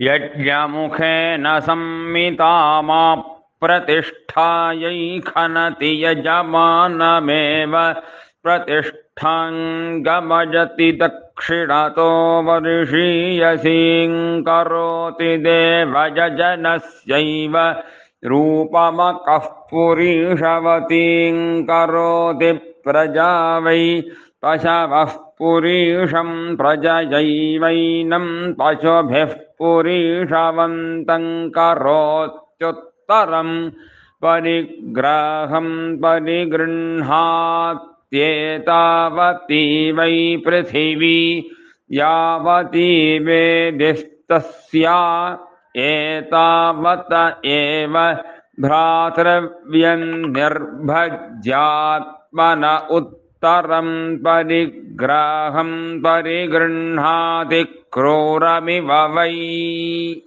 यज्ञमुखेन संमितामा प्रतिष्ठायै खनति यजमानमेव प्रतिष्ठां गमजति दक्षिणतो वर्षीयसीं करोति देवजनस्यैव रूपमकः पुरीषवतीं करोति प्रजा वै पशवः पुरीषं प्रजयैवैनं पशुभिः पुरीषवन्तं करोत्युत्तरं परिग्राहं परिगृह्णात्येतावती वै पृथिवी यावती वेदिस्तस्या एतावत एव भ्रातृव्यन्निर्भज्यात्मन उत्तरं परिग्राहं परिगृह्णाति क्रूरमिव वै